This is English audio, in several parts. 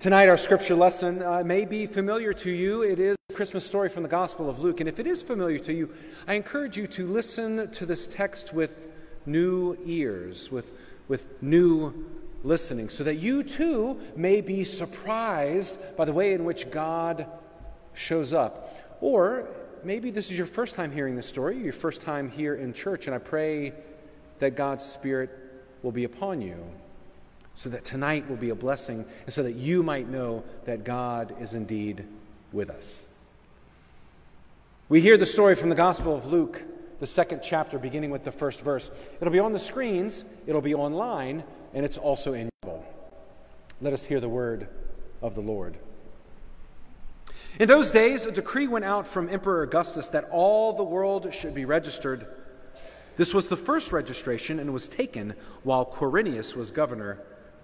Tonight, our scripture lesson uh, may be familiar to you. It is a Christmas story from the Gospel of Luke. And if it is familiar to you, I encourage you to listen to this text with new ears, with, with new listening, so that you too may be surprised by the way in which God shows up. Or maybe this is your first time hearing this story, your first time here in church, and I pray that God's Spirit will be upon you so that tonight will be a blessing and so that you might know that God is indeed with us. We hear the story from the Gospel of Luke, the second chapter, beginning with the first verse. It'll be on the screens, it'll be online, and it's also in your Bible. Let us hear the word of the Lord. In those days, a decree went out from Emperor Augustus that all the world should be registered. This was the first registration and was taken while Quirinius was governor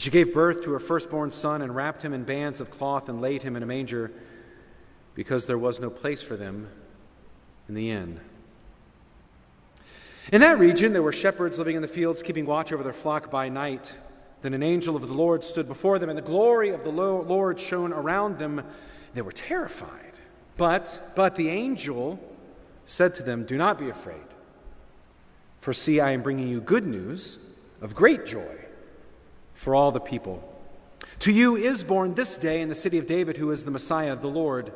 She gave birth to her firstborn son and wrapped him in bands of cloth and laid him in a manger because there was no place for them in the inn. In that region, there were shepherds living in the fields, keeping watch over their flock by night. Then an angel of the Lord stood before them, and the glory of the Lord shone around them. They were terrified. But, but the angel said to them, Do not be afraid. For see, I am bringing you good news of great joy for all the people. To you is born this day in the city of David, who is the Messiah, the Lord.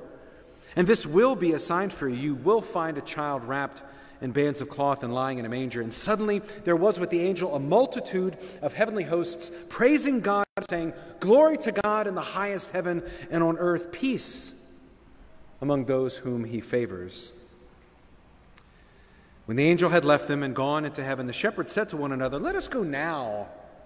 And this will be a sign for you. You will find a child wrapped in bands of cloth and lying in a manger. And suddenly there was with the angel a multitude of heavenly hosts praising God, saying, Glory to God in the highest heaven, and on earth peace among those whom he favors. When the angel had left them and gone into heaven, the shepherds said to one another, Let us go now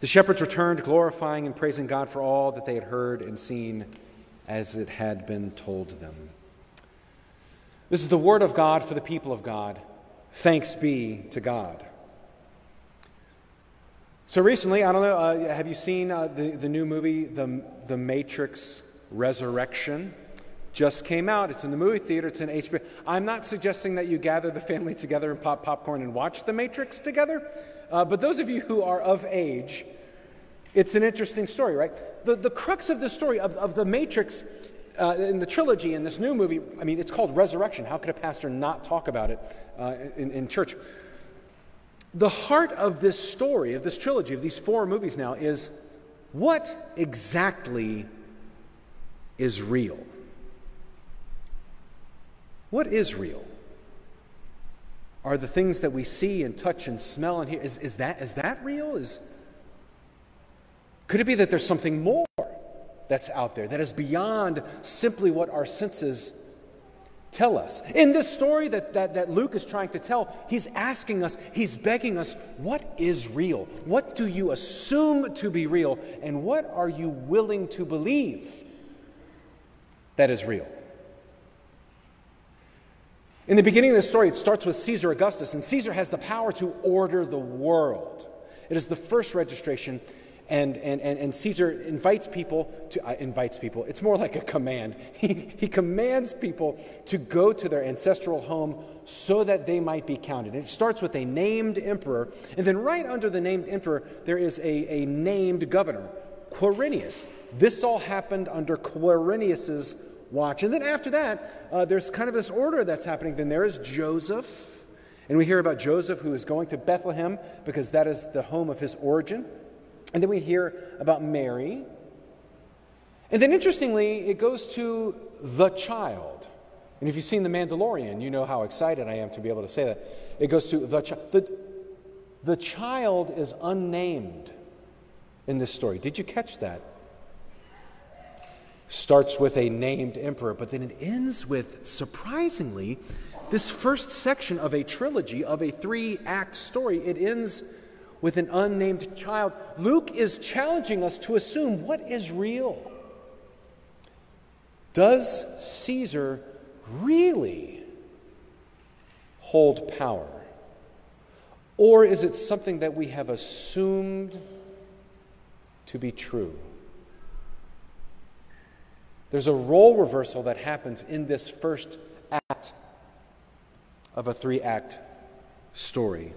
The shepherds returned, glorifying and praising God for all that they had heard and seen as it had been told them. This is the word of God for the people of God. Thanks be to God. So recently, I don't know, uh, have you seen uh, the, the new movie, the, the Matrix Resurrection? Just came out. It's in the movie theater. It's in HBO. I'm not suggesting that you gather the family together and pop popcorn and watch The Matrix together. Uh, but those of you who are of age, it's an interesting story, right? The, the crux of the story of, of The Matrix uh, in the trilogy, in this new movie, I mean, it's called Resurrection. How could a pastor not talk about it uh, in, in church? The heart of this story, of this trilogy, of these four movies now, is what exactly is real? What is real? Are the things that we see and touch and smell and hear, is, is, that, is that real? Is, could it be that there's something more that's out there that is beyond simply what our senses tell us? In this story that, that, that Luke is trying to tell, he's asking us, he's begging us, what is real? What do you assume to be real? And what are you willing to believe that is real? In the beginning of the story, it starts with Caesar Augustus, and Caesar has the power to order the world. It is the first registration, and, and, and, and Caesar invites people to, uh, invites people, it's more like a command. He, he commands people to go to their ancestral home so that they might be counted. And it starts with a named emperor, and then right under the named emperor, there is a, a named governor, Quirinius. This all happened under Quirinius's watch. And then after that, uh, there's kind of this order that's happening. Then there is Joseph. And we hear about Joseph who is going to Bethlehem because that is the home of his origin. And then we hear about Mary. And then interestingly, it goes to the child. And if you've seen The Mandalorian, you know how excited I am to be able to say that. It goes to the, child. the, the child is unnamed in this story. Did you catch that? Starts with a named emperor, but then it ends with, surprisingly, this first section of a trilogy, of a three act story. It ends with an unnamed child. Luke is challenging us to assume what is real. Does Caesar really hold power? Or is it something that we have assumed to be true? There's a role reversal that happens in this first act of a three act story.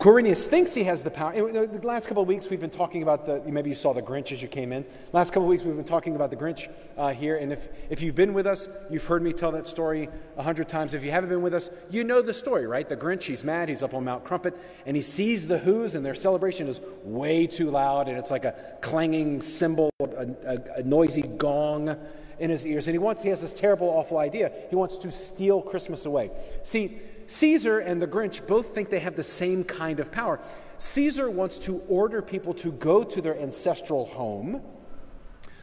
Quirinius thinks he has the power. The last couple of weeks, we've been talking about the, maybe you saw the Grinch as you came in. Last couple of weeks, we've been talking about the Grinch uh, here. And if, if you've been with us, you've heard me tell that story a hundred times. If you haven't been with us, you know the story, right? The Grinch, he's mad, he's up on Mount Crumpit, and he sees the Who's, and their celebration is way too loud, and it's like a clanging cymbal, a, a, a noisy gong in his ears. And he wants, he has this terrible, awful idea. He wants to steal Christmas away. See, Caesar and the Grinch both think they have the same kind of power. Caesar wants to order people to go to their ancestral home.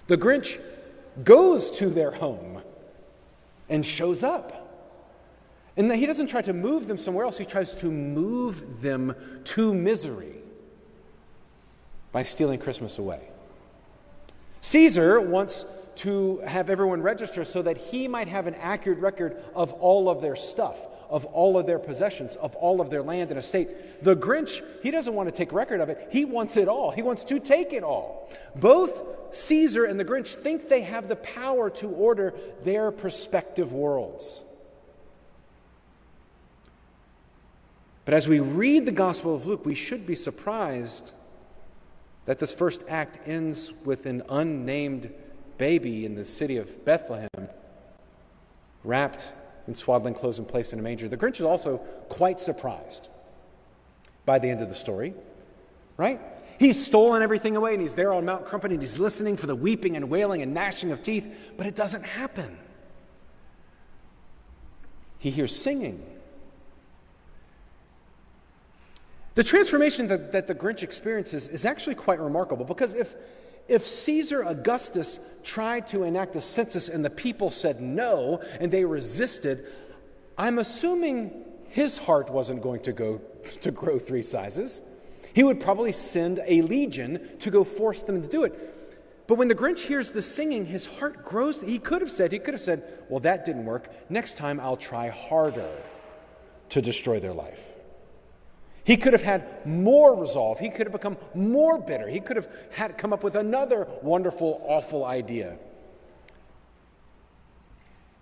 The Grinch goes to their home and shows up. And he doesn't try to move them somewhere else, he tries to move them to misery by stealing Christmas away. Caesar wants to have everyone register so that he might have an accurate record of all of their stuff, of all of their possessions, of all of their land and estate. The Grinch, he doesn't want to take record of it. He wants it all. He wants to take it all. Both Caesar and the Grinch think they have the power to order their prospective worlds. But as we read the Gospel of Luke, we should be surprised that this first act ends with an unnamed baby in the city of Bethlehem, wrapped in swaddling clothes and placed in a manger. The Grinch is also quite surprised by the end of the story, right? He's stolen everything away and he's there on Mount Crumpit and he's listening for the weeping and wailing and gnashing of teeth, but it doesn't happen. He hears singing. The transformation that, that the Grinch experiences is actually quite remarkable because if if Caesar Augustus tried to enact a census and the people said no and they resisted, I'm assuming his heart wasn't going to go to grow three sizes. He would probably send a legion to go force them to do it. But when the Grinch hears the singing, his heart grows. He could have said, he could have said, well, that didn't work. Next time I'll try harder to destroy their life. He could have had more resolve. He could have become more bitter. He could have had come up with another wonderful, awful idea.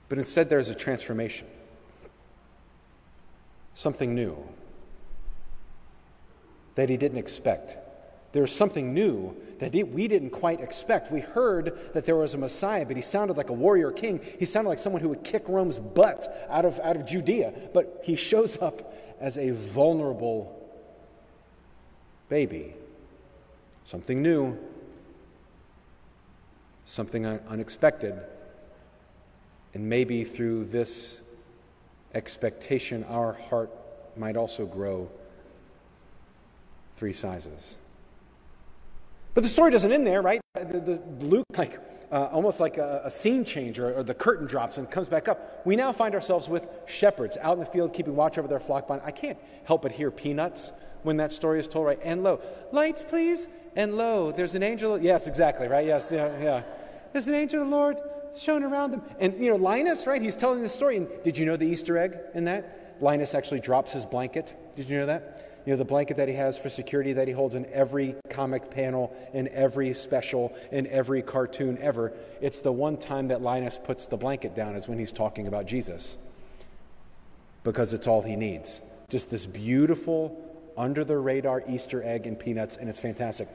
But instead, there's a transformation something new that he didn't expect. There's something new that we didn't quite expect. We heard that there was a Messiah, but he sounded like a warrior king. He sounded like someone who would kick Rome's butt out of, out of Judea. But he shows up as a vulnerable baby. Something new, something unexpected. And maybe through this expectation, our heart might also grow three sizes. But the story doesn't end there, right? The, the Luke, like uh, almost like a, a scene change, or, or, the curtain drops and comes back up. We now find ourselves with shepherds out in the field keeping watch over their flock. I can't help but hear peanuts when that story is told, right? And lo, lights, please. And lo, there's an angel. Yes, exactly, right? Yes, yeah, yeah. There's an angel of the Lord shown around them. And, you know, Linus, right? He's telling the story. And did you know the Easter egg in that? Linus actually drops his blanket. Did you know that? You know, the blanket that he has for security that he holds in every comic panel, in every special, in every cartoon ever. It's the one time that Linus puts the blanket down is when he's talking about Jesus. Because it's all he needs. Just this beautiful, under the radar Easter egg and peanuts, and it's fantastic.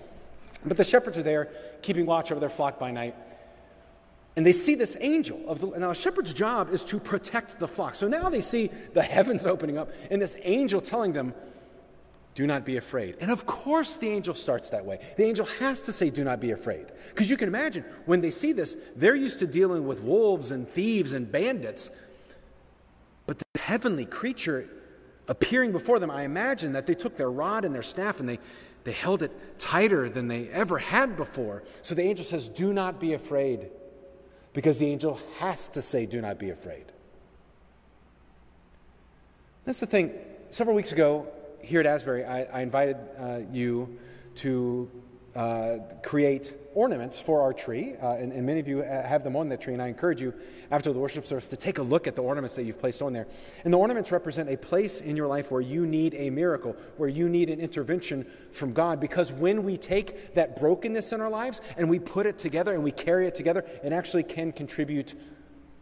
But the shepherds are there, keeping watch over their flock by night. And they see this angel of the now a shepherd's job is to protect the flock. So now they see the heavens opening up and this angel telling them, do not be afraid. And of course, the angel starts that way. The angel has to say, Do not be afraid. Because you can imagine when they see this, they're used to dealing with wolves and thieves and bandits. But the heavenly creature appearing before them, I imagine that they took their rod and their staff and they, they held it tighter than they ever had before. So the angel says, Do not be afraid. Because the angel has to say, Do not be afraid. That's the thing. Several weeks ago, here at Asbury, I, I invited uh, you to uh, create ornaments for our tree, uh, and, and, many of you have them on the tree, and I encourage you after the worship service to take a look at the ornaments that you've placed on there. And the ornaments represent a place in your life where you need a miracle, where you need an intervention from God, because when we take that brokenness in our lives and we put it together and we carry it together, it actually can contribute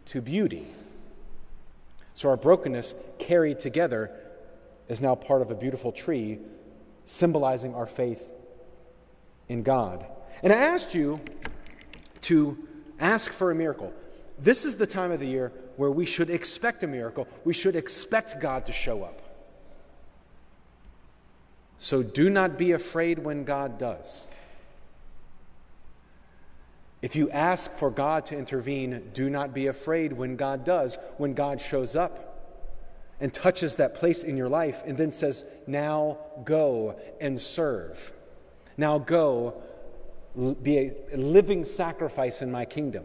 to beauty. So our brokenness carried together is now part of a beautiful tree symbolizing our faith in God. And I asked you to ask for a miracle. This is the time of the year where we should expect a miracle. We should expect God to show up. So do not be afraid when God does. If you ask for God to intervene, do not be afraid when God does, when God shows up and touches that place in your life and then says, Now go and serve. Now go be a living sacrifice in my kingdom.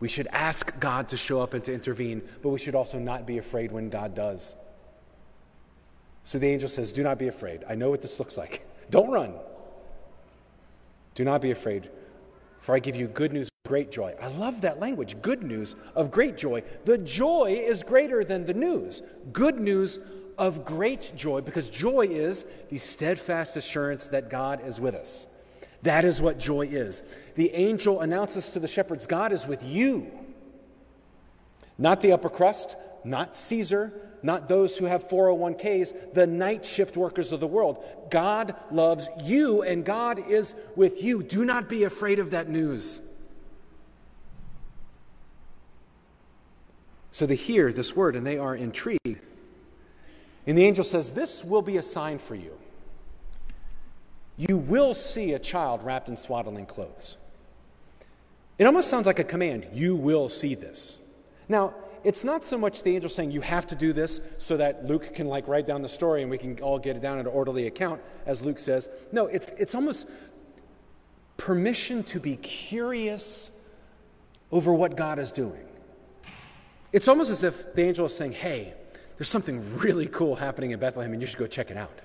We should ask God to show up and to intervene, but we should also not be afraid when God does. So the angel says, Do not be afraid. I know what this looks like. Don't run. Do not be afraid, for I give you good news great joy. I love that language. Good news of great joy. The joy is greater than the news. Good news of great joy because joy is the steadfast assurance that God is with us. That is what joy is. The angel announces to the shepherds God is with you. Not the upper crust, not Caesar, not those who have 401ks, the night shift workers of the world. God loves you and God is with you. Do not be afraid of that news. So they hear this word and they are intrigued. And the angel says, This will be a sign for you. You will see a child wrapped in swaddling clothes. It almost sounds like a command. You will see this. Now, it's not so much the angel saying you have to do this so that Luke can like write down the story and we can all get it down in an orderly account, as Luke says. No, it's, it's almost permission to be curious over what God is doing. It's almost as if the angel is saying, Hey, there's something really cool happening in Bethlehem, and you should go check it out.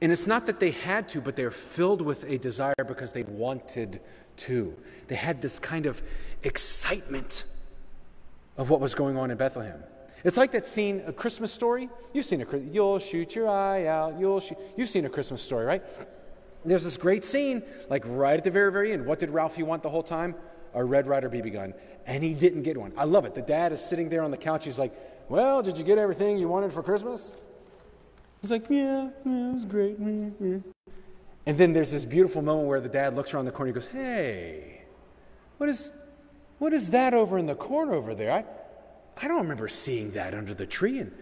And it's not that they had to, but they're filled with a desire because they wanted to. They had this kind of excitement of what was going on in Bethlehem. It's like that scene, a Christmas story. You've seen a you'll shoot your eye out. You'll shoot. You've seen a Christmas story, right? There's this great scene, like right at the very, very end. What did Ralphie want the whole time? a Red Ryder BB gun, and he didn't get one. I love it. The dad is sitting there on the couch. He's like, Well, did you get everything you wanted for Christmas? He's like, Yeah, yeah it was great. And then there's this beautiful moment where the dad looks around the corner and goes, Hey, what is, what is that over in the corner over there? I, I don't remember seeing that under the tree. And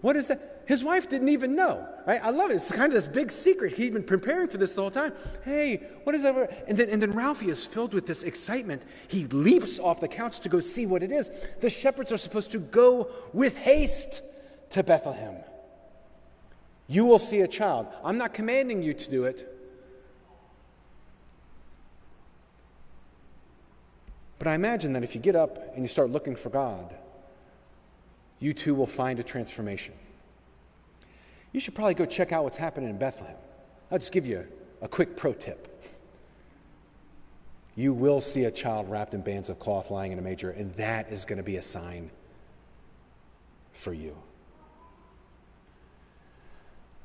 what is that? His wife didn't even know. Right? I love it. It's kind of this big secret. He'd been preparing for this the whole time. Hey, what is that? And then, and then Ralphie is filled with this excitement. He leaps off the couch to go see what it is. The shepherds are supposed to go with haste to Bethlehem. You will see a child. I'm not commanding you to do it. But I imagine that if you get up and you start looking for God, you too will find a transformation. You should probably go check out what's happening in Bethlehem. I'll just give you a, quick pro tip. You will see a child wrapped in bands of cloth lying in a manger, and that is going to be a sign for you.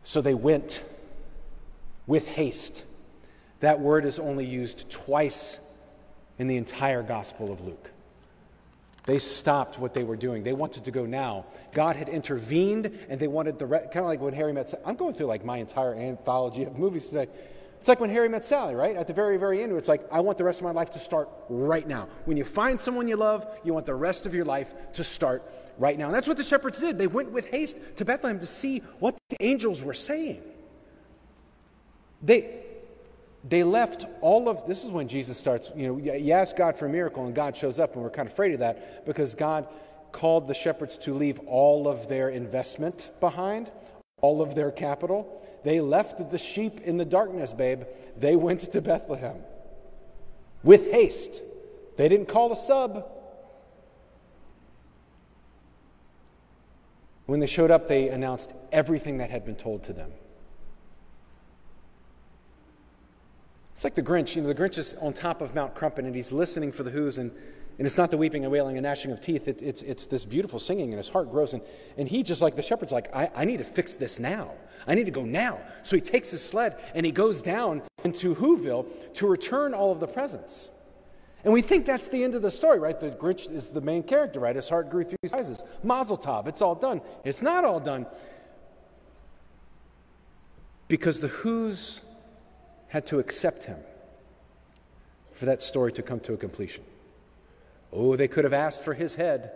So they went with haste. That word is only used twice in the entire Gospel of Luke. They stopped what they were doing. They wanted to go now. God had intervened, and they wanted the re- kind of like when Harry met. I'm going through like my entire anthology of movies today. It's like when Harry met Sally, right? At the very, very end, it's like, I want the rest of my life to start right now. When you find someone you love, you want the rest of your life to start right now. And that's what the shepherds did. They went with haste to Bethlehem to see what the angels were saying. They, they left all of this is when Jesus starts. You know, you ask God for a miracle, and God shows up, and we're kind of afraid of that because God called the shepherds to leave all of their investment behind, all of their capital. They left the sheep in the darkness, babe. They went to Bethlehem with haste. They didn't call a sub. When they showed up, they announced everything that had been told to them. Like the Grinch. You know, the Grinch is on top of Mount Crumpit and he's listening for the who's, and and it's not the weeping and wailing and gnashing of teeth, it, it's, it's this beautiful singing, and his heart grows. And, and he, just like the shepherd's, like, I, I need to fix this now. I need to go now. So he takes his sled and he goes down into Whoville to return all of the presents. And we think that's the end of the story, right? The Grinch is the main character, right? His heart grew three sizes. Mazel tov, it's all done. It's not all done because the Who's had to accept him for that story to come to a completion. Oh, they could have asked for his head.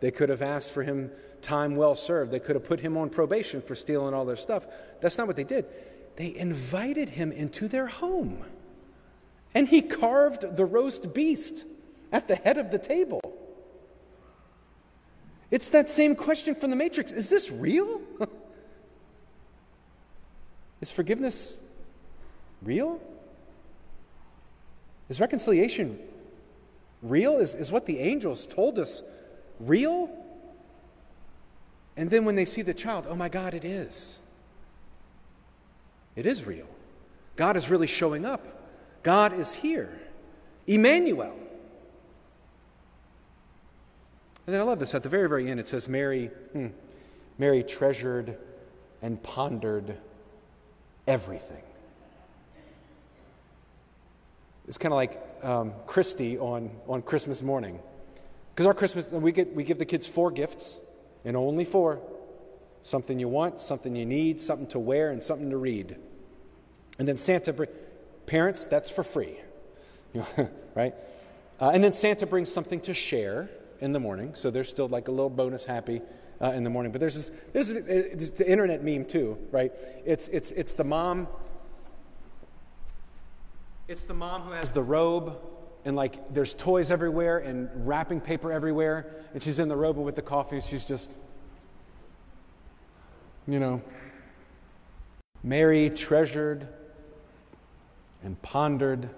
They could have asked for him time well served. They could have put him on probation for stealing all their stuff. That's not what they did. They invited him into their home. And he carved the roast beast at the head of the table. It's that same question from the Matrix Is this real? Is forgiveness real? Is reconciliation real? Is, is what the angels told us real? And then when they see the child, oh my God, it is. It is real. God is really showing up. God is here. Emmanuel. And then I love this at the very, very end. It says, Mary, hmm, Mary treasured and pondered everything. It's kind of like um, Christy on, on Christmas morning. Because our Christmas, we, get, we give the kids four gifts, and only four something you want, something you need, something to wear, and something to read. And then Santa, parents, that's for free, right? Uh, and then Santa brings something to share in the morning, so there's still like a little bonus happy uh, in the morning. But there's this, there's, there's the internet meme too, right? It's, it's, it's the mom it's the mom who has the robe and like there's toys everywhere and wrapping paper everywhere and she's in the robe with the coffee she's just you know mary treasured and pondered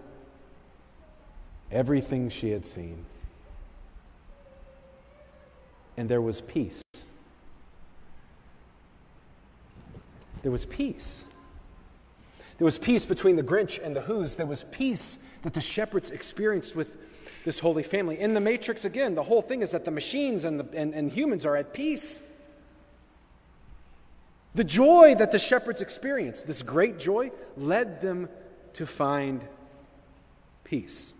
everything she had seen. And there was peace. There was peace there was peace between the Grinch and the Who's. There was peace that the shepherds experienced with this holy family. In the Matrix, again, the whole thing is that the machines and, the, and, and humans are at peace. The joy that the shepherds experienced, this great joy, led them to find peace.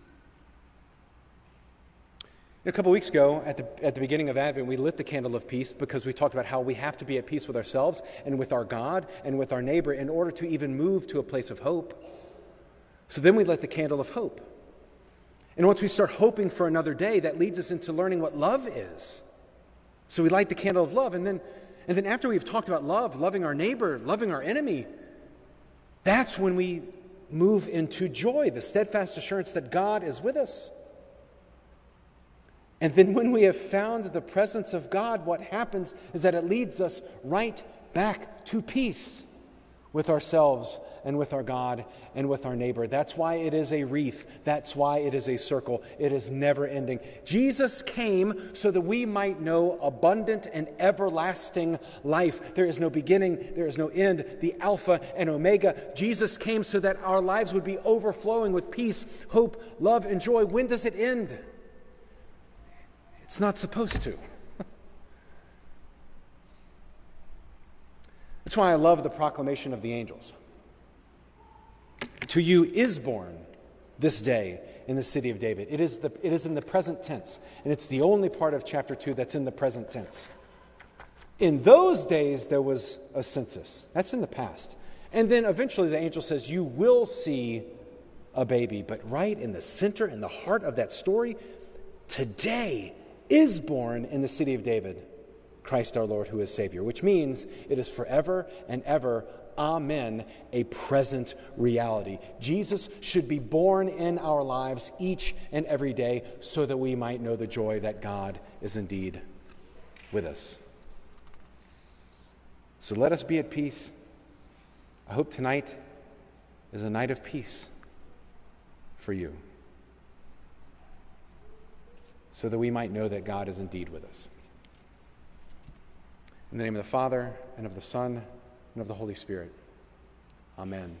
A couple weeks ago, at the, at the beginning of Advent, we lit the candle of peace because we talked about how we have to be at peace with ourselves and with our God and with our neighbor in order to even move to a place of hope. So then we lit the candle of hope. And once we start hoping for another day, that leads us into learning what love is. So we light the candle of love. And then, and then after we've talked about love, loving our neighbor, loving our enemy, that's when we move into joy, the steadfast assurance that God is with us. And then when we have found the presence of God, what happens is that it leads us right back to peace with ourselves and with our God and with our neighbor. That's why it is a wreath. That's why it is a circle. It is never ending. Jesus came so that we might know abundant and everlasting life. There is no beginning, there is no end, the Alpha and Omega. Jesus came so that our lives would be overflowing with peace, hope, love, and joy. When does it end? It's not supposed to. That's why I love the proclamation of the angels. To you is born this day in the city of David. It is, the, it is in the present tense, and it's the only part of chapter 2 that's in the present tense. In those days, there was a census. That's in the past. And then eventually the angel says, You will see a baby. But right in the center, in the heart of that story, today is born in the city of David Christ our Lord, who is Savior, which means it is forever and ever, amen, a present reality. Jesus should be born in our lives each and every day so that we might know the joy that God is indeed with us. So let us be at peace. I hope tonight is a night of peace for you so that we might know that God is indeed with us. In the name of the Father, and of the Son, and of the Holy Spirit. Amen.